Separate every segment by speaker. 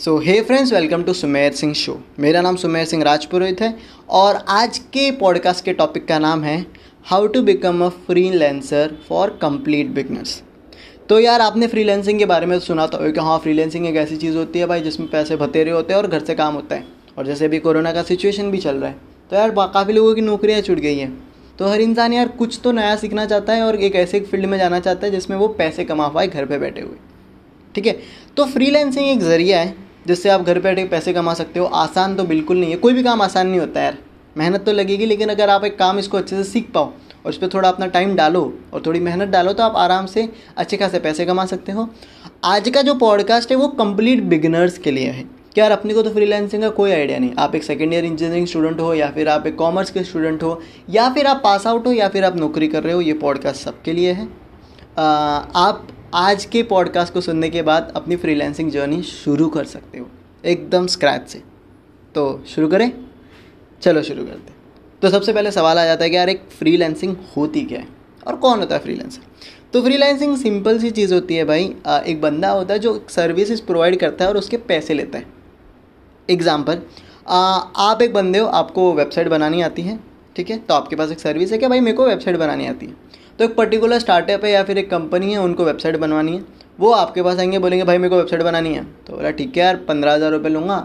Speaker 1: So hey friends welcome to Sumer Singh show मेरा नाम सुमेर सिंह राजपुरोहित है और आज के पॉडकास्ट के टॉपिक का नाम है how to become a freelancer for complete beginners तो यार, आपने फ्रीलैंसिंग के बारे में सुना तो कि हाँ फ्रीलैंसिंग एक ऐसी चीज़ होती है भाई जिसमें पैसे भतेरे होते हैं और घर से काम होता है। और जैसे अभी कोरोना का सिचुएशन भी चल रहा है। तो यार काफ़ी लोगों की नौकरियाँ छूट गई हैं। तो हर इंसान यार कुछ तो नया सीखना चाहता है और एक ऐसे फ़ील्ड में जाना चाहता है जिसमें वो पैसे कमा पाए घर पे बैठे हुए। ठीक है? तो फ्रीलैंसिंग एक ज़रिया है जिससे आप घर बैठे पैसे कमा सकते हो। आसान तो बिल्कुल नहीं है। कोई भी काम आसान नहीं होता यार। मेहनत तो लगेगी, लेकिन अगर आप एक काम इसको अच्छे से सीख पाओ और इस पर थोड़ा अपना टाइम डालो और थोड़ी मेहनत डालो तो आप आराम से अच्छे खासे पैसे कमा सकते हो। आज का जो पॉडकास्ट है, वो कंप्लीट बिगिनर्स के लिए है। क्या यार, अपने को तो फ्रीलांसिंग का कोई आइडिया नहीं। आप एक सेकेंड ईयर इंजीनियरिंग स्टूडेंट हो, या फिर आप एक कॉमर्स के स्टूडेंट हो, या फिर आप पास आउट हो, या फिर आप नौकरी कर रहे हो, ये पॉडकास्ट सबके लिए है। आप आज के पॉडकास्ट को सुनने के बाद अपनी फ्रीलांसिंग जर्नी शुरू कर सकते हो, एकदम स्क्रैच से। तो शुरू करें, चलो शुरू करते तो सबसे पहले सवाल आ जाता है कि यार एक फ्रीलांसिंग होती क्या है? और कौन होता है फ्रीलांसिंग तो फ्रीलांसिंग सिंपल सी चीज़ होती है भाई। एक बंदा होता है जो सर्विसेज़ प्रोवाइड करता है और उसके पैसे लेता है। एग्ज़ाम्पल आप एक बंदे हो, आपको वेबसाइट बनानी आती है, ठीक है? तो आपके पास एक सर्विस है कि भाई मेरे को वेबसाइट बनानी आती है। तो एक पर्टिकुलर स्टार्टअप है या फिर एक कंपनी है उनको वेबसाइट बनवानी है। वो आपके पास आएँगे बोलेंगे भाई मेरे को वेबसाइट बनानी है। तो बोला ठीक है यार पंद्रह हज़ार रुपये लूँगा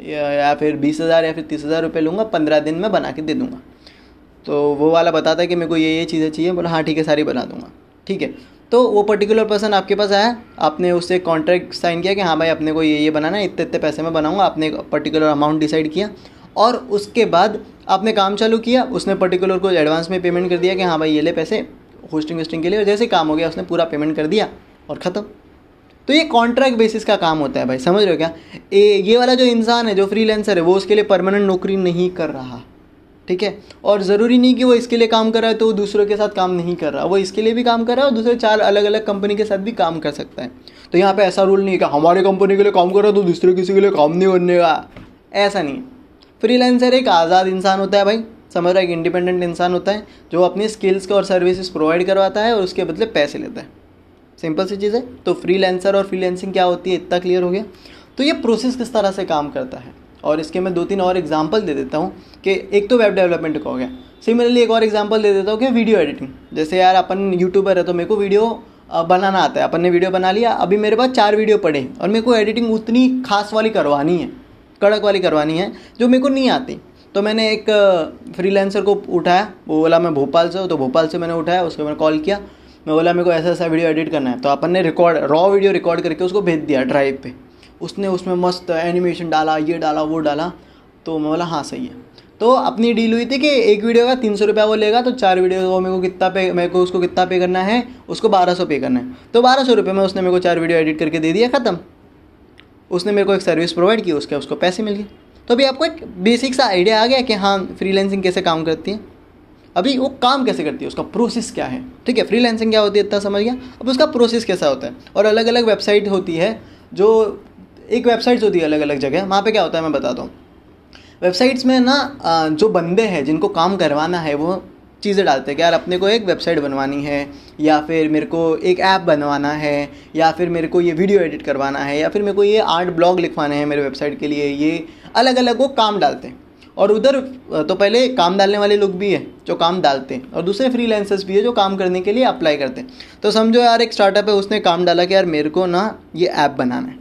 Speaker 1: या, फिर बीस हज़ार या फिर तीस हज़ार रुपये लूँगा पंद्रह दिन में बना के दे दूँगा। तो वो वाला बताता है कि मेरे को ये ये चीज़ें चाहिए। बोला हाँ ठीक है सारी बना दूँगा। ठीक है। तो वो पर्टिकुलर पर्सन आपके पास आया आपने उससे कॉन्ट्रैक्ट साइन किया कि हाँ भाई अपने को ये ये बनाना है इतने इतने पैसे में बनाऊँगा। आपने पर्टिकुलर अमाउंट डिसाइड किया। और उसके बाद आपने काम चालू किया उसने पर्टिकुलर को एडवांस में पेमेंट कर दिया कि हाँ भाई ये ले पैसे होस्टिंग वोस्टिंग के लिए और जैसे काम हो गया उसने पूरा पेमेंट कर दिया और ख़त्म। तो ये कॉन्ट्रैक्ट बेसिस का काम होता है भाई समझ रहे हो क्या? ए, ये वाला जो इंसान है जो फ्रीलांसर है वो उसके लिए परमानेंट नौकरी नहीं कर रहा ठीक है? और ज़रूरी नहीं कि वो इसके लिए काम कर रहा है तो वो दूसरों के साथ काम नहीं कर रहा वो इसके लिए भी काम कर रहा है और दूसरे चार अलग अलग कंपनी के साथ भी काम कर सकता है। तो यहाँ पे ऐसा रूल नहीं है कि हमारे कंपनी के लिए काम कर रहा है तो दूसरे किसी के लिए काम नहीं करने का। ऐसा नहीं है। फ्रीलांसर एक आज़ाद इंसान होता है भाई। समझ रहा है? एक इंडिपेंडेंट इंसान होता है, जो अपनी स्किल्स को और सर्विसेज़ प्रोवाइड करवाता है और उसके बदले पैसे लेता है। सिंपल सी चीज़ है। तो फ्रीलांसर और फ्रीलांसिंग क्या होती है? इतना क्लियर हो गया? तो ये प्रोसेस किस तरह से काम करता है? और इसके मैं दो तीन और एग्ज़ाम्पल दे देता हूँ कि एक तो वेब डेवलपमेंट का हो गया। सिमिलरली एक और एग्ज़ाम्पल दे देता हूँ कि वीडियो एडिटिंग जैसे यार, अपन यूट्यूबर है तो मेरे को वीडियो बनाना आता है। अपन ने वीडियो बना लिया। अभी मेरे पास चार वीडियो पड़े और मेरे को एडिटिंग उतनी खास वाली करवानी है। कड़क वाली करवानी है, जो मेरे को नहीं आती। तो मैंने एक फ्रीलांसर को उठाया, वो बोला, मैं भोपाल से हूँ। तो भोपाल से मैंने उठाया, उसको मैंने कॉल किया। मैं बोला, मेरे को ऐसा ऐसा वीडियो एडिट करना है। तो अपन ने रिकॉर्ड रॉ वीडियो रिकॉर्ड करके उसको भेज दिया ड्राइव पे। उसने उसमें मस्त एनिमेशन डाला, ये डाला, वो डाला। तो मैं बोला हाँ सही है। तो अपनी डील हुई थी कि एक वीडियो का तीन सौ रुपया वो लेगा तो चार वीडियो को मेरे को कितना पे मेरे को उसको कितना पे करना है, उसको बारह सौ पे करना है। तो बारह सौ रुपये में उसने मेरे को चार वीडियो एडिट करके दे दिया, ख़त्म। उसने मेरे को एक सर्विस प्रोवाइड की, उसके उसको पैसे मिल गए। तो अभी आपको एक बेसिक सा आइडिया आ गया कि हाँ फ्रीलैंसिंग कैसे काम करती है? अभी वो काम कैसे करती है? उसका प्रोसेस क्या है? ठीक है फ्रीलैंसिंग क्या होती है? इतना समझ गया। अब उसका प्रोसेस कैसा होता है? और अलग अलग वेबसाइट होती है, जो एक वेबसाइट्स होती है अलग अलग जगह, वहाँ पे क्या होता है? मैं बताता हूँ। वेबसाइट्स में ना जो बंदे हैं, जिनको काम करवाना है, वो चीज़ें डालते हैं कि यार अपने को एक वेबसाइट बनवानी है, या फिर मेरे को एक ऐप बनवाना है, या फिर मेरे को ये वीडियो एडिट करवाना है, या फिर मेरे को ये आर्ट ब्लॉग लिखवाने हैं मेरे वेबसाइट के लिए, ये अलग अलग वो काम डालते हैं। और उधर तो पहले काम डालने वाले लोग भी हैं जो काम डालते हैं, और दूसरे फ्रीलांसर्स भी है जो काम करने के लिए अप्लाई करते हैं। तो समझो यार, एक स्टार्टअप है, उसने काम डाला कि यार मेरे को ना ये ऐप बनाना है।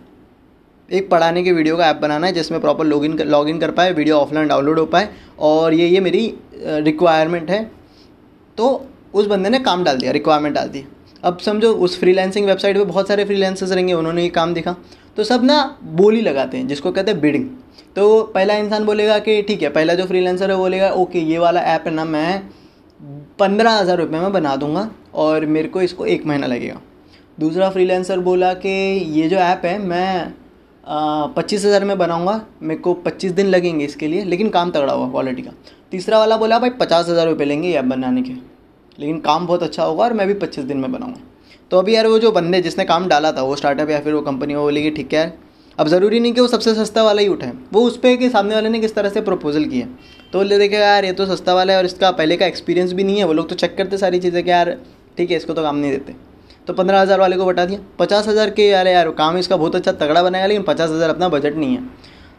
Speaker 1: एक पढ़ाने के वीडियो का ऐप बनाना है, जिसमें प्रॉपर लॉगिन लॉगिन कर पाए, वीडियो ऑफलाइन डाउनलोड हो पाए, और ये ये मेरी रिक्वायरमेंट है। तो उस बंदे ने काम डाल दिया रिक्वायरमेंट डाल दी। अब समझो उस फ्रीलांसिंग वेबसाइट पे बहुत सारे फ्रीलांसर्स रहेंगे, उन्होंने ये काम दिखा। तो सब ना बोली लगाते हैं, जिसको कहते हैं बिडिंग तो पहला इंसान बोलेगा कि ठीक है, पहला जो फ्रीलांसर है बोलेगा, ओके, ये वाला ऐप है ना, मैं पंद्रह हज़ार रुपये में बना दूँगा और मेरे को इसको एक महीना लगेगा। दूसरा फ्रीलांसर बोला कि, ये जो ऐप है, मैं पच्चीस हज़ार में बनाऊँगा। मेरे को पच्चीस दिन लगेंगे इसके लिए, लेकिन काम तगड़ा हुआ क्वालिटी का। तीसरा वाला बोला, भाई, पचास हज़ार रुपये लेंगे ऐप बनाने के। लेकिन काम बहुत अच्छा होगा और मैं भी पच्चीस दिन में बनाऊँगा। तो अभी यार वो जो बंदे जिसने काम डाला था, वो स्टार्टअप या फिर वो कंपनी वो बोलेगी ठीक है यार, अब ज़रूरी नहीं कि वो सबसे सस्ता वाला ही उठाए। वो उस पर कि सामने वाले ने किस तरह से प्रपोजल किया? तो ले देखेगा यार, ये तो सस्ता वाला है और इसका पहले का एक्सपीरियंस भी नहीं है। वो लोग तो चेक करते सारी चीज़ें कि यार, ठीक है, इसको तो काम नहीं देते। तो पंद्रह हज़ार वाले को बता दिया। पचास हज़ार के यार यार, काम इसका बहुत अच्छा तगड़ा बनाया लेकिन पचास हज़ार अपना बजट नहीं है।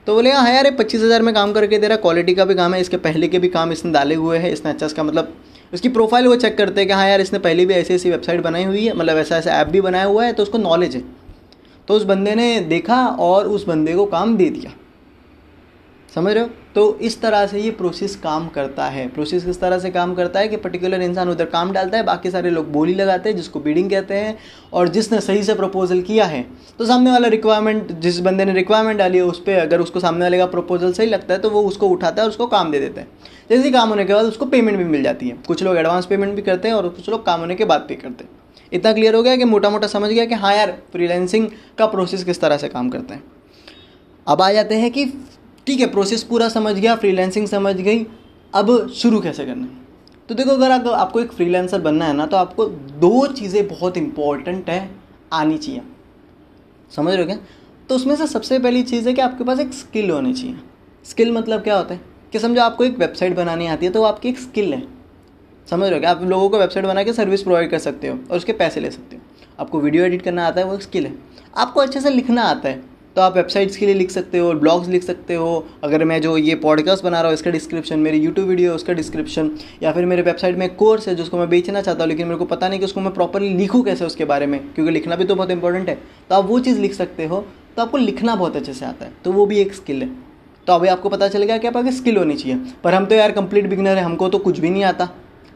Speaker 1: तो बोले हाँ यार पच्चीस हज़ार में काम करके दे रहा क्वालिटी का भी काम है, इसके पहले के भी काम इसने डाले हुए हैं, इसने अच्छा इसका मतलब उसकी प्रोफ़ाइल वो चेक करते हैं कि हाँ यार, इसने पहले भी ऐसी ऐसी वेबसाइट बनाई हुई है मतलब ऐसा ऐसा ऐप भी बनाया हुआ है तो उसको नॉलेज है। तो उस बंदे ने देखा और उस बंदे को काम दे दिया। समझ रहे हो? तो इस तरह से ये प्रोसेस काम करता है। प्रोसेस किस तरह से काम करता है कि पर्टिकुलर इंसान उधर काम डालता है, बाकी सारे लोग बोली लगाते हैं, जिसको बीडिंग कहते हैं, और जिसने सही से प्रपोजल किया है। तो सामने वाला रिक्वायरमेंट जिस बंदे ने रिक्वायरमेंट डाली है, उस पर अगर उसको सामने वाले का प्रपोजल सही लगता है तो वो उसको उठाता है और उसको काम दे देता है। जैसे ही काम होने के बाद उसको पेमेंट भी मिल जाती है। कुछ लोग एडवांस पेमेंट भी करते हैं और कुछ लोग काम होने के बाद पे करते हैं। इतना क्लियर हो गया कि मोटा मोटा समझ गया कि हाँ यार फ्रीलैंसिंग का प्रोसेस किस तरह से काम करते हैं। अब आ जाते हैं कि ठीक है प्रोसेस पूरा समझ गया फ्रीलैंसिंग समझ गई अब शुरू कैसे करना है? तो देखो अगर आप, आपको एक फ्रीलैंसर बनना है ना तो आपको दो चीज़ें बहुत इंपॉर्टेंट है आनी चाहिए। समझ रहे हो क्या? तो उसमें से सबसे पहली चीज़ है कि आपके पास एक स्किल होनी चाहिए। स्किल मतलब क्या होता है? कि समझो आपको एक वेबसाइट बनानी आती है तो वो आपकी एक स्किल है। समझ रहे हो क्या? आप लोगों को वेबसाइट बना के सर्विस प्रोवाइड कर सकते हो और उसके पैसे ले सकते हो। आपको वीडियो एडिट करना आता है वो एक स्किल है। आपको अच्छे से लिखना आता है तो आप वेबसाइट्स के लिए लिख सकते हो ब्लॉग्स लिख सकते हो। अगर मैं जो ये पॉडकास्ट बना रहा हूँ इसका डिस्क्रिप्शन मेरी यूट्यूब वीडियो है उसका डिस्क्रिप्शन या फिर मेरे वेबसाइट में कोर्स है जिसको मैं बेचना चाहता हूँ लेकिन मेरे को पता नहीं कि उसको मैं प्रॉपरली लिखूँ कैसे उसके बारे में क्योंकि लिखना भी तो बहुत इंपॉर्टेंट है। तो आप वो चीज़ लिख सकते हो तो आपको लिखना बहुत अच्छे से आता है। तो वो भी एक स्किल है। तो अभी आपको पता चल गया कि आपकी स्किल होनी चाहिए। पर हम तो यार कंप्लीट बिगनर है हमको तो कुछ भी नहीं आता।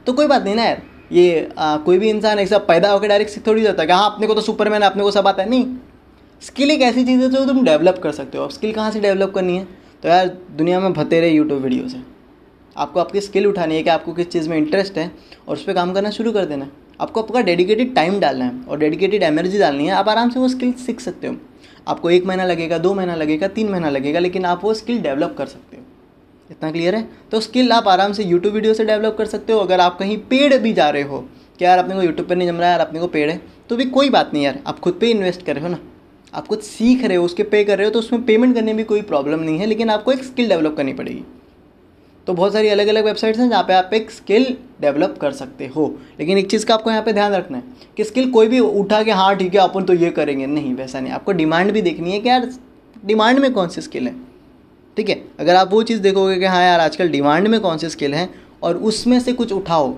Speaker 1: तो कोई बात नहीं ना यार। ये आ, कोई भी इंसान ऐसा पैदा होकर डायरेक्ट सीख थोड़ी जाता है कि हाँ अपने को तो सुपरमैन है अपने को सब आता है। नहीं। स्किल एक ऐसी चीज़ है जो तुम डेवलप कर सकते हो। स्किल कहाँ से डेवलप करनी है? तो यार, दुनिया में भतेरे यूट्यूब वीडियो से आपको आपकी स्किल उठानी है कि आपको किस चीज़ में इंटरेस्ट है और उस पर काम करना शुरू कर देना है। आपको आपका डेडिकेटेड टाइम डालना है और डेडिकेटेड एनर्जी डालनी है। आप आराम से वो स्किल सीख सकते हो। आपको एक महीना लगेगा, दो महीना लगेगा, तीन महीना लगेगा, लेकिन आप वो स्किल डेवलप कर सकते हो। इतना क्लियर है? तो स्किल आप आराम से यूट्यूब वीडियो से डेवलप कर सकते हो। अगर आप कहीं पेड भी जा रहे हो, कि यार अपने को यूट्यूब पर नहीं जम रहा है, यार अपने को पेड है तो भी कोई बात नहीं यार। आप खुद पे इन्वेस्ट कर रहे हो ना। आप कुछ सीख रहे हो, उसके पे कर रहे हो तो उसमें पेमेंट करने में कोई प्रॉब्लम नहीं है, लेकिन आपको एक स्किल डेवलप करनी पड़ेगी। तो बहुत सारी अलग अलग वेबसाइट्स हैं जहाँ पे आप एक स्किल डेवलप कर सकते हो। लेकिन एक चीज़ का आपको यहाँ पे ध्यान रखना है कि स्किल कोई भी उठा के हाँ ठीक है, अपन तो ये करेंगे। नहीं, वैसा नहीं। आपको डिमांड भी देखनी है कि यार डिमांड में कौन सी स्किल है? ठीक है? अगर आप वो चीज़ देखोगे कि हाँ यार, आजकल डिमांड में कौन सी स्किल है, और उसमें से कुछ उठाओ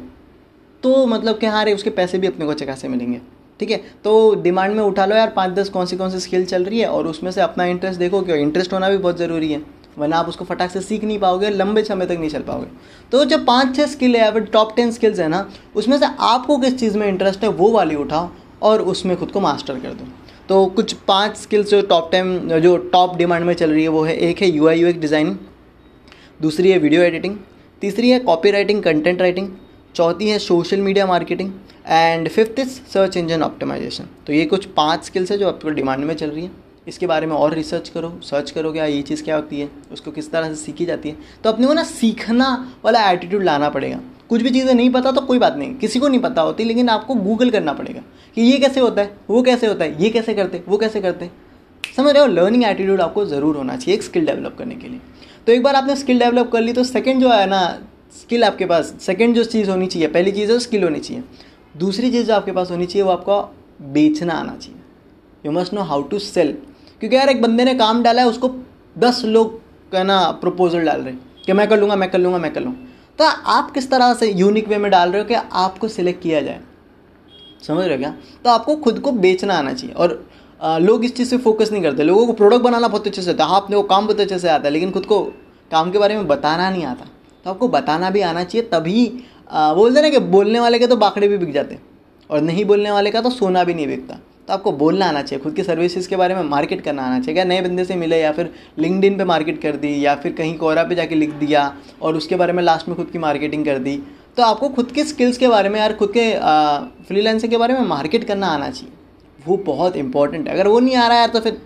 Speaker 1: तो मतलब कि हाँ अरे, उसके पैसे भी अपने को खासे मिलेंगे। ठीक है? तो डिमांड में उठा लो यार, पाँच दस कौन सी कौन सी स्किल चल रही है और उसमें से अपना इंटरेस्ट देखो क्यों इंटरेस्ट होना भी बहुत ज़रूरी है, वरना आप उसको फटाक से सीख नहीं पाओगे, लंबे समय तक नहीं चल पाओगे। तो जब पाँच छः स्किल है, या फिर टॉप टेन स्किल्स है ना, उसमें से आपको किस चीज़ में इंटरेस्ट है, वो वाली उठाओ और उसमें खुद को मास्टर कर दो। तो कुछ पाँच स्किल्स जो टॉप टाइम जो टॉप डिमांड में चल रही है, वो है, एक है U I U X designing दूसरी है वीडियो एडिटिंग तीसरी है कॉपी राइटिंग कंटेंट राइटिंग चौथी है social media marketing and fifth is search engine optimisation तो ये कुछ पाँच स्किल्स है जो आपको डिमांड में चल रही है। इसके बारे में और रिसर्च करो सर्च करो क्या ये चीज़ क्या होती है? उसको किस तरह से सीखी जाती है? तो अपने को ना सीखना वाला एटीट्यूड लाना पड़ेगा। कुछ भी चीज़ें नहीं पता तो कोई बात नहीं। किसी को नहीं पता होती, लेकिन आपको गूगल करना पड़ेगा कि ये कैसे होता है, वो कैसे होता है, ये कैसे करते, वो कैसे करते। समझ रहे हो? लर्निंग एटीट्यूड आपको ज़रूर होना चाहिए एक स्किल डेवलप करने के लिए। तो एक बार आपने स्किल डेवलप कर ली तो सेकेंड जो है ना स्किल आपके पास सेकेंड जो चीज़ होनी चाहिए पहली चीज़ है स्किल होनी चाहिए। दूसरी चीज़ जो आपके पास होनी चाहिए वो आपको बेचना आना चाहिए। You must know how to sell क्योंकि यार एक बंदे ने काम डाला है उसको दस लोग कहना प्रपोजल डाल रहे हैं कि मैं कर लूँगा मैं कर लूँगा मैं कर लूँगा। तो आप किस तरह से यूनिक वे में डाल रहे हो कि आपको सिलेक्ट किया जाए? समझ रहे हो क्या? तो आपको खुद को बेचना आना चाहिए। और आ, लोग इस चीज़ से फोकस नहीं करते। लोगों को प्रोडक्ट बनाना बहुत अच्छे से आता है। हाँ अपने को काम बहुत अच्छे से आता है लेकिन खुद को काम के बारे में बताना नहीं आता। तो आपको बताना भी आना चाहिए, तभी बोलते ना कि बोलने वाले के तो बाकड़े भी बिक जाते और नहीं बोलने वाले का तो सोना भी नहीं बिकता। तो आपको बोलना आना चाहिए, खुद की सर्विसेज़ के बारे में मार्केट करना आना चाहिए, क्या नए बंदे से मिले या फिर लिंकड पे मार्केट कर दी या फिर कहीं कोरा पे जाके लिख दिया और उसके बारे में लास्ट में खुद की मार्केटिंग कर दी। तो आपको खुद के स्किल्स के बारे में यार, खुद के फ्रीलांसिंग के बारे में मार्केट करना आना चाहिए। वो बहुत इंपॉर्टेंट है। अगर वो नहीं आ रहा है तो फिर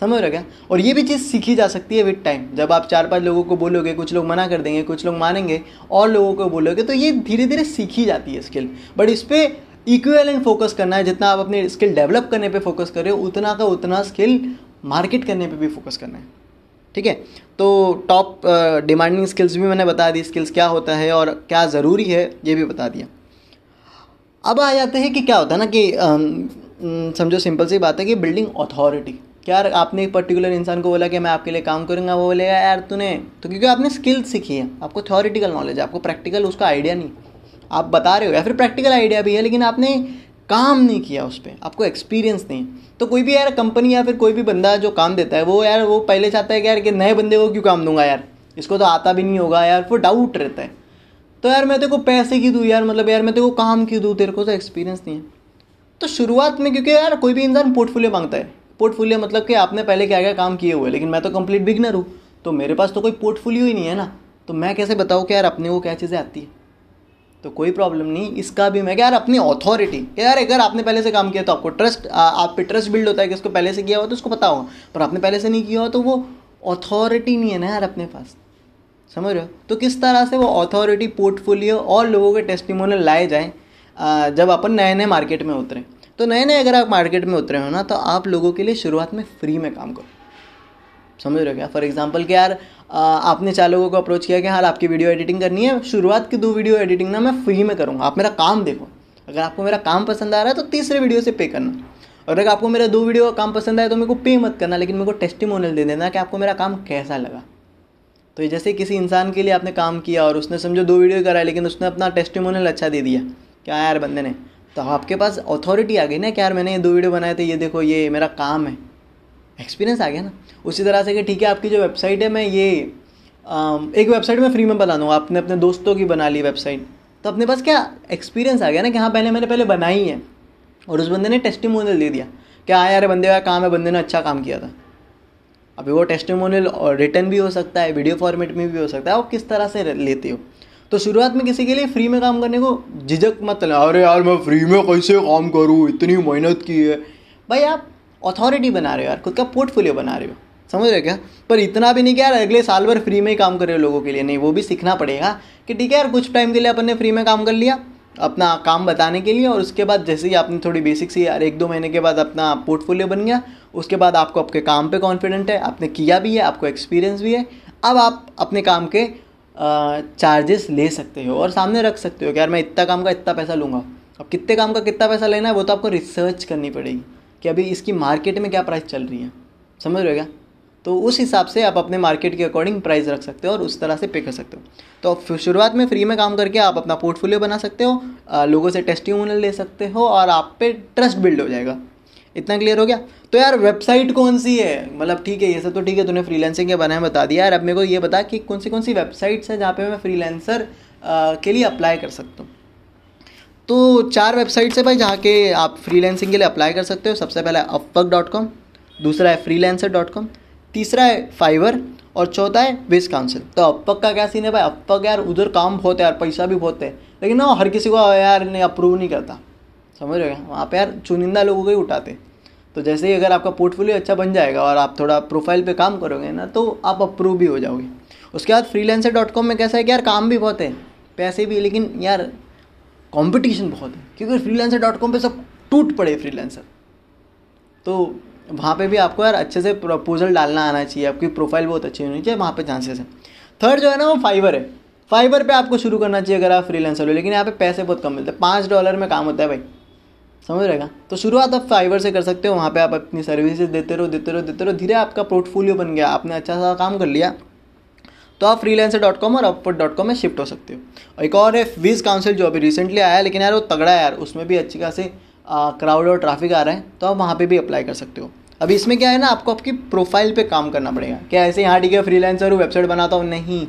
Speaker 1: समझ रहे क्या? और ये भी चीज़ सीखी जा सकती है विद टाइम जब आप चार पाँच लोगों को बोलोगे, कुछ लोग मना कर देंगे, कुछ लोग मानेंगे, और लोगों को बोलोगे तो ये धीरे धीरे सीखी जाती है स्किल बट इस पर इक्वेलेंट फोकस करना है, जितना आप अपने स्किल डेवलप करने पे फोकस कर रहे हो, उतना का उतना स्किल मार्केट करने पे भी फोकस करना है। ठीक है? तो टॉप डिमांडिंग स्किल्स भी मैंने बता दी स्किल्स क्या होता है और क्या ज़रूरी है, ये भी बता दिया। अब आ जाते हैं कि क्या होता है ना कि समझो सिंपल सी बात है कि बिल्डिंग अथॉरिटी यार आपने एक पर्टिकुलर इंसान को बोला कि मैं आपके लिए काम करूँगा? वो बोलेगा, यार, तूने तो क्योंकि आपने स्किल सीखी है, आपको थ्योरिटिकल नॉलेज है, आपको प्रैक्टिकल उसका आइडिया नहीं। आप बता रहे हो, या फिर प्रैक्टिकल आइडिया भी है, लेकिन आपने काम नहीं किया उस पर आपको एक्सपीरियंस नहीं। तो कोई भी, यार कंपनी या फिर कोई भी बंदा जो काम देता है, वो, यार, वो पहले चाहता है कि, यार, कि नए बंदे को क्यों काम दूँगा, यार? इसको तो आता भी नहीं होगा, यार। वो डाउट रहता है। तो यार, मैं तेरे को पैसे की दूँ, यार? मतलब यार, मैं तेरे को काम की दूँ? तेरे को तो एक्सपीरियंस नहीं है। तो शुरुआत में, क्योंकि, यार, कोई भी इंसान पोर्टफोलियो माँगता है पोर्टफोलियो मतलब कि आपने पहले क्या क्या काम किए हुए लेकिन मैं तो कंप्लीट बिगनर हूँ तो मेरे पास तो कोई पोर्टफोलियो ही नहीं है ना। तो मैं कैसे बताऊँ कि यार अपने को क्या चीज़ें आती है? तो कोई प्रॉब्लम नहीं, इसका भी मैं क्या यार अपनी अथॉरिटी यार अगर आपने पहले से काम किया तो आपको ट्रस्ट आप पे ट्रस्ट बिल्ड होता है कि उसको पहले से किया हुआ तो उसको पता होगा, पर आपने पहले से नहीं किया हो तो वो अथॉरिटी नहीं है ना यार अपने पास। समझ रहे हो? तो किस तरह से वो अथॉरिटी पोर्टफोलियो और लोगों के टेस्टिमोनियल लाए जाएँ जब अपन नए नए मार्केट में उतरें? तो नए नए अगर आप मार्केट में उतरे हो ना तो आप लोगों के लिए शुरुआत में फ्री में काम करो। समझ रहे हो क्या? फॉर एग्ज़ाम्पल कि यार आपने चार लोगों को अप्रोच किया कि हाँ आपकी वीडियो एडिटिंग करनी है, शुरुआत की दो वीडियो एडिटिंग ना मैं फ्री में करूँगा। आप मेरा काम देखो। अगर आपको मेरा काम पसंद आ रहा है तो तीसरे वीडियो से पे करना। और अगर आपको मेरा दो वीडियो का काम पसंद आए तो मेरे को पे मत करना, लेकिन मेरे को टेस्टिमोनियल दे देना कि आपको मेरा काम कैसा लगा। तो जैसे किसी इंसान के लिए आपने काम किया और उसने समझो दो वीडियो करा, लेकिन उसने अपना टेस्टिमोनियल अच्छा दे दिया। क्या यार बंदे ने? तो आपके पास अथॉरिटी आ गई ना कि यार मैंने ये दो वीडियो बनाए थे, ये देखो, ये मेरा काम है। एक्सपीरियंस आ गया ना। उसी तरह से कि ठीक है, आपकी जो वेबसाइट है, मैं ये एक वेबसाइट में फ्री में बना दूँगा। आपने अपने दोस्तों की बना ली वेबसाइट तो अपने पास क्या एक्सपीरियंस आ गया ना कि हाँ पहले मैंने पहले बनाई है। और उस बंदे ने टेस्टिमोनियल दे दिया क्या हाँ यार, बंदे का काम है, बंदे ने अच्छा काम किया था। अभी वो टेस्टिमोनियल रिटर्न भी हो सकता है वीडियो फॉर्मेट में भी हो सकता है। आप किस तरह से लेते हो? तो शुरुआत में किसी के लिए फ्री में काम करने को झिझक मत लें अरे यार, मैं फ्री में कैसे काम करूँ? इतनी मेहनत की है। भाई, आप अथॉरिटी बना रहे हो यार, खुद का पोर्टफोलियो बना रहे हो। समझ रहे क्या? पर इतना भी नहीं कि यार अगले साल भर फ्री में ही काम कर रहे हो लोगों के लिए। नहीं, वो भी सीखना पड़ेगा कि ठीक है यार, कुछ टाइम के लिए अपन ने फ्री में काम कर लिया, अपना काम बताने के लिए, और उसके बाद जैसे ही आपने थोड़ी बेसिक सी यार, एक दो महीने के बाद अपना पोर्टफोलियो बन गया, उसके बाद आपको आपके काम पे कॉन्फिडेंट है, आपने किया भी है, आपको एक्सपीरियंस भी है। अब आप अपने काम के चार्जेस ले सकते हो और सामने रख सकते हो कि यार मैं इतना काम का इतना पैसा लूँगा। अब कितने काम का कितना पैसा लेना है वो तो आपको रिसर्च करनी पड़ेगी कि अभी इसकी मार्केट में क्या प्राइस चल रही है। समझ रहे हो क्या? तो उस हिसाब से आप अपने मार्केट के अकॉर्डिंग प्राइस रख सकते हो और उस तरह से पे कर सकते हो। तो शुरुआत में फ्री में काम करके आप अपना पोर्टफोलियो बना सकते हो लोगों से टेस्टिमोनियल ले सकते हो और आप पे ट्रस्ट बिल्ड हो जाएगा। इतना क्लियर हो गया? तो यार वेबसाइट कौन सी है? मतलब ठीक है, ये सब तो ठीक है, तूने फ्रीलैंसिंग के बारे में बता दिया। यार, अब मेरे को ये बता कि कौन सी कौन सी वेबसाइट्स हैं जहाँ पे मैं फ्रीलांसर के लिए अप्लाई कर सकता हूँ? तो चार वेबसाइट्स है भाई जहाँ के आप फ्रीलांसिंग के लिए अप्लाई कर सकते हो। सबसे पहला अपवर्क डॉट कॉम दूसरा है फ्रीलांसर डॉट कॉम तीसरा है फाइवर और चौथा है विस काउंसिल तो अपवर्क का क्या सीन है भाई? अपवर्क यार, उधर काम बहुत है यार, पैसा भी बहुत है। लेकिन ना, हर किसी को यार अप्रूव नहीं करता। समझ रहे वहाँ पे यार चुनिंदा लोगों को ही उठाते। तो जैसे ही अगर आपका पोर्टफोलियो अच्छा बन जाएगा और आप थोड़ा प्रोफ़ाइल पे काम करोगे ना तो आप अप्रूव भी हो जाओगे। उसके बाद फ्रीलेंसर डॉट कॉम में कैसा है कि यार काम भी बहुत है, पैसे भी, लेकिन यार कंपटीशन बहुत है। क्योंकि फ्रीलेंसर डॉट कॉम पर सब टूट पड़े फ्रीलेंसर तो वहाँ पे भी आपको यार अच्छे से प्रपोजल डालना आना चाहिए, आपकी प्रोफ़ाइल बहुत अच्छी होनी चाहिए वहाँ पे चांसेस है। थर्ड जो है ना, वो फाइवर है। फाइवर पे आपको शुरू करना चाहिए अगर आप फ्रीलेंसर हो, लेकिन यहाँ पे पैसे बहुत कम मिलते हैं। पाँच डॉलर में काम होता है भाई। समझ रहेगा तो शुरुआत आप फाइवर से कर सकते हो, वहाँ पे आप अपनी सर्विसेज़ देते रहो देते रहो देते रहो, धीरे आपका पोर्टफोलियो बन गया, आपने अच्छा सा काम कर लिया। तो आप फ्रीलेंसर डॉट कॉम और अपवर्ड डॉट कॉम में शिफ्ट हो सकते हो। और एक और है वीज काउंसिल जो अभी रिसेंटली आया है, लेकिन यार वो तगड़ा है यार, उसमें भी अच्छी खासी क्राउड और ट्रैफ़िक आ रहा है तो आप वहाँ पर भी अप्लाई कर सकते हो। अभी इसमें क्या है ना, आपको आपकी प्रोफ़ाइल पे काम करना पड़ेगा। क्या ऐसे यहाँ ठीक है फ्रीलांसर हूँ वेबसाइट बनाता हूँ? नहीं।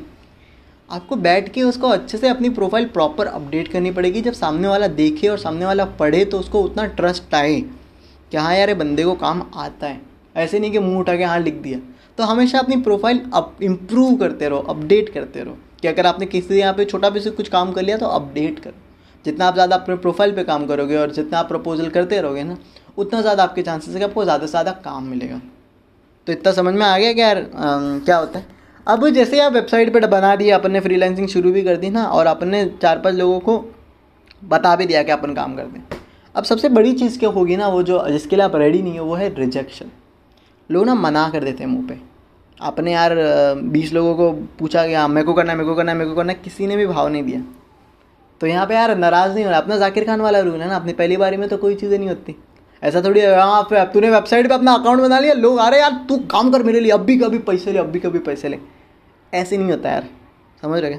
Speaker 1: आपको बैठ के उसको अच्छे से अपनी प्रोफ़ाइल प्रॉपर अपडेट करनी पड़ेगी। जब सामने वाला देखे और सामने वाला पढ़े तो उसको उतना ट्रस्ट आए कि हाँ यार बंदे को काम आता है। ऐसे नहीं कि मुँह उठा के हाँ लिख दिया। तो हमेशा अपनी प्रोफ़ाइल अप इम्प्रूव करते रहो अपडेट करते रहो कि अगर आपने किसी यहाँ पे छोटा भी से कुछ काम कर लिया तो अपडेट करो। जितना आप ज़्यादा अपने प्रोफ़ाइल पे काम करोगे और जितना आप प्रपोजल करते रहोगे ना उतना ज़्यादा आपके चांसेस है कि आपको ज़्यादा से ज़्यादा काम मिलेगा। तो इतना समझ में आ गया कि यार आ, क्या होता है? अब जैसे आप वेबसाइट पर बना दिया, अपन ने फ्रीलांसिंग शुरू भी कर दी ना, और अपन ने चार पाँच लोगों को बता भी दिया कि अपन काम कर दें अब सबसे बड़ी चीज़ क्या होगी ना, वो जो जिसके लिए आप रेडी नहीं हो, वो है रिजेक्शन लोग ना मना कर देते हैं मुँह पे। आपने यार, बीस लोगों को पूछा कि हाँ मेरे को करना मेरे को करना मेरे को करना किसी ने भी भाव नहीं दिया। तो यहाँ पे यार नाराज़ नहीं हो रहा अपना जाकिर खान वाला रूल है ना, अपनी पहली बारी में तो कोई चीज़ें नहीं होती। ऐसा थोड़ी यहाँ पे तूने वेबसाइट पे अपना अकाउंट बना लिया लोग आ रहे यार तू काम कर मेरे लिए अभी कभी पैसे ले अभी कभी पैसे ले। ऐसे नहीं होता यार समझ रहे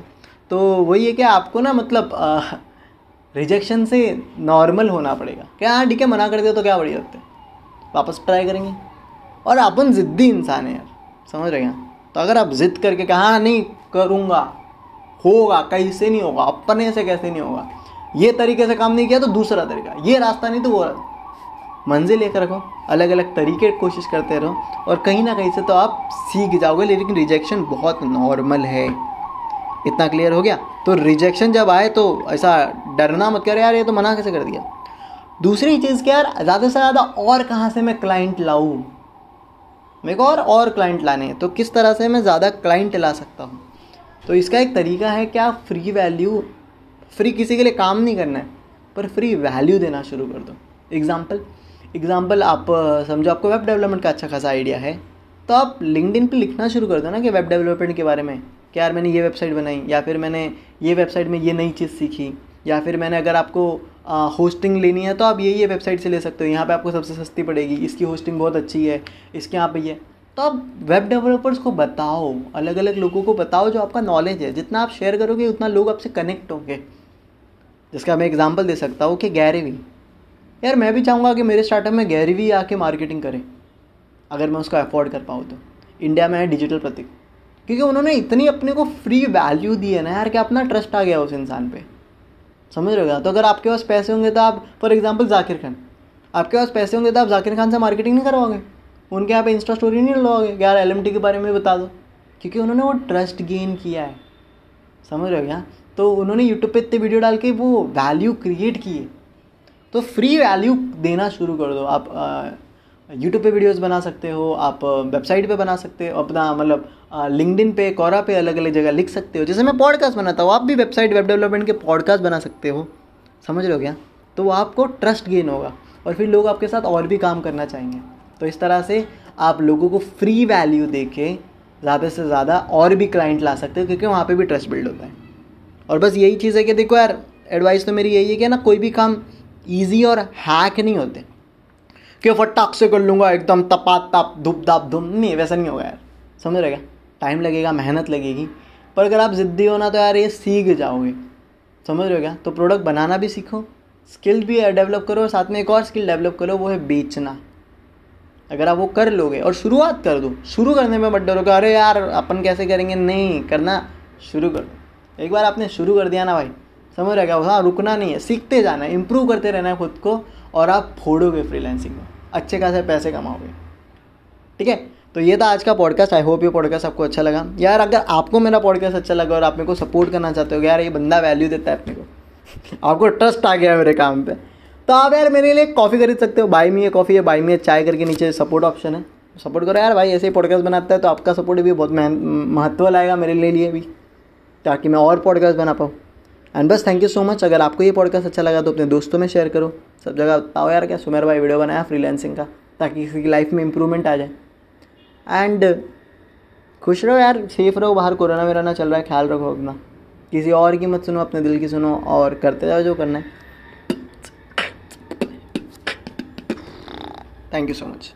Speaker 1: तो वही है कि आपको ना मतलब रिजेक्शन से नॉर्मल होना पड़ेगा। क्या हाँ ठीक है मना कर दिया तो क्या बढ़िया होते वापस ट्राई करेंगे। और अपन ज़िद्दी इंसान है यार समझ रहे हैं तो अगर आप ज़िद करके कहा हाँ, नहीं करूँगा होगा कैसे नहीं होगा अपने से कैसे नहीं होगा? ये तरीके से काम नहीं किया तो दूसरा तरीका। ये रास्ता नहीं तो वो मंजिल लेकर रखो अलग अलग तरीके कोशिश करते रहो, और कहीं ना कहीं से तो आप सीख जाओगे, लेकिन रिजेक्शन बहुत नॉर्मल है। इतना क्लियर हो गया? तो रिजेक्शन जब आए तो ऐसा डरना मत कर, यार ये तो मना कैसे कर दिया? दूसरी चीज़ क्या यार, ज़्यादा से ज़्यादा और कहाँ से मैं क्लाइंट लाऊँ? मेरे को और और क्लाइंट लाने हैं तो किस तरह से मैं ज़्यादा क्लाइंट ला सकता हूँ? तो इसका एक तरीका है क्या फ्री वैल्यू फ्री किसी के लिए काम नहीं करना है, पर फ्री वैल्यू देना शुरू कर दो। एग्ज़ाम्पल एग्ज़ाम्पल आप समझो आपको वेब डेवलपमेंट का अच्छा खासा आइडिया है तो आप लिंकड पे लिखना शुरू कर दो ना कि वेब डेवलपमेंट के बारे में, कि यार मैंने ये वेबसाइट बनाई, या फिर मैंने ये वेबसाइट में ये नई चीज़ सीखी, या फिर मैंने अगर आपको होस्टिंग लेनी है तो आप ये ये वेबसाइट से ले सकते हो, यहाँ पे आपको सबसे सस्ती पड़ेगी, इसकी होस्टिंग बहुत अच्छी है, इसके यहाँ पे ये। तो आप वेब डेवलपर्स को बताओ अलग अलग लोगों को बताओ जो आपका नॉलेज है, जितना आप शेयर करोगे, उतना लोग आपसे कनेक्ट होंगे। जिसका मैं एग्ज़ाम्पल दे सकता हूँ कि गैरेवी यार मैं भी चाहूँगा कि मेरे स्टार्टअप में गैरेवी आके मार्केटिंग करे। अगर मैं उसको अफोर्ड कर पाऊँ तो। इंडिया में है डिजिटल प्रतीक। क्योंकि उन्होंने इतनी अपने को फ्री वैल्यू दी है ना यार कि अपना ट्रस्ट आ गया उस इंसान पे। समझ रहे हो तो अगर आपके पास पैसे होंगे तो आप फॉर एग्ज़ाम्पल जाकिर खान। आपके पास पैसे होंगे तो आप जाकिर खान से मार्केटिंग नहीं करवाओगे। उनके यहाँ पे इंस्टा स्टोरी नहीं लगाओगे यार एल के बारे में बता दो। क्योंकि उन्होंने वो ट्रस्ट गेन किया है। समझ रहे हो क्या? तो उन्होंने यूट्यूब पे इतने वीडियो डाल के वो वैल्यू क्रिएट किए। तो फ्री वैल्यू देना शुरू कर दो। आप यूट्यूब पे वीडियोस बना सकते हो, आप वेबसाइट पे बना सकते हो, अपना मतलब लिंकडिन पे कोरा पे अलग अलग जगह लिख सकते हो। जैसे मैं पॉडकास्ट बनाता हूँ, आप भी वेबसाइट वेब डेवलपमेंट के पॉडकास्ट बना सकते हो। समझ लो क्या? तो आपको ट्रस्ट गेन होगा और फिर लोग आपके साथ और भी काम करना चाहेंगे। तो इस तरह से आप लोगों को फ्री वैल्यू दे के ज़्यादा से ज़्यादा और भी क्लाइंट ला सकते हो, क्योंकि वहाँ पे भी ट्रस्ट बिल्ड होता है। और बस यही चीज़ है कि देखो यार एडवाइस तो मेरी यही है कि ना, कोई भी काम ईजी और हैक नहीं होते। कि फटाक से कर लूँगा, एकदम तपा तप, धुप धाप धुम नहीं, वैसा नहीं होगा यार। समझ रहेगा टाइम लगेगा, मेहनत लगेगी। पर अगर आप ज़िद्दी हो ना तो यार ये सीख जाओगे। समझ रहे हो क्या? तो प्रोडक्ट बनाना भी सीखो स्किल भी डेवलप करो, साथ में एक और स्किल डेवलप करो, वो है बेचना। अगर आप वो कर लोगे, और शुरुआत कर दो। शुरू करने में मत डरो अरे यार, अपन कैसे करेंगे? नहीं, करना शुरू कर दो। एक बार आपने शुरू कर दिया ना भाई समझ रहेगा हाँ रुकना नहीं है। सीखते जाना है। इम्प्रूव करते रहना है खुद को और आप फोड़ोगे फ्रीलैंसिंग में। अच्छे खासे पैसे कमाओगे। ठीक है? तो ये था आज का पॉडकास्ट आई होप ये पॉडकास्ट आपको अच्छा लगा। यार, अगर आपको मेरा पॉडकास्ट अच्छा लगा और आप मेरे को सपोर्ट करना चाहते हो यार, ये बंदा वैल्यू देता है अपने को। आपको ट्रस्ट आ गया मेरे काम पे। तो आप यार मेरे लिए कॉफ़ी खरीद सकते हो। बाई मी है कॉफ़ी है बाई मी है चाय करके नीचे सपोर्ट ऑप्शन है। सपोर्ट करो यार भाई, ऐसे ही पॉडकास्ट बनाता है तो आपका सपोर्ट भी बहुत महत्व लाएगा मेरे लिए भी, ताकि मैं और पॉडकास्ट बना पाऊँ। एंड बस थैंक यू सो मच अगर आपको ये पॉडकास्ट अच्छा लगा तो अपने दोस्तों में शेयर करो. सब जगह बताओ यार, क्या सुमेर भाई वीडियो बनाया फ्रीलैंसिंग का? ताकि किसी की लाइफ में इंप्रूवमेंट आ जाए. एंड खुश रहो यार सेफ़ रहो. बाहर कोरोना वेरोना चल रहा है, ख्याल रखो अपना. किसी और की मत सुनो, अपने दिल की सुनो और करते जाओ जो करना है. Thank you so much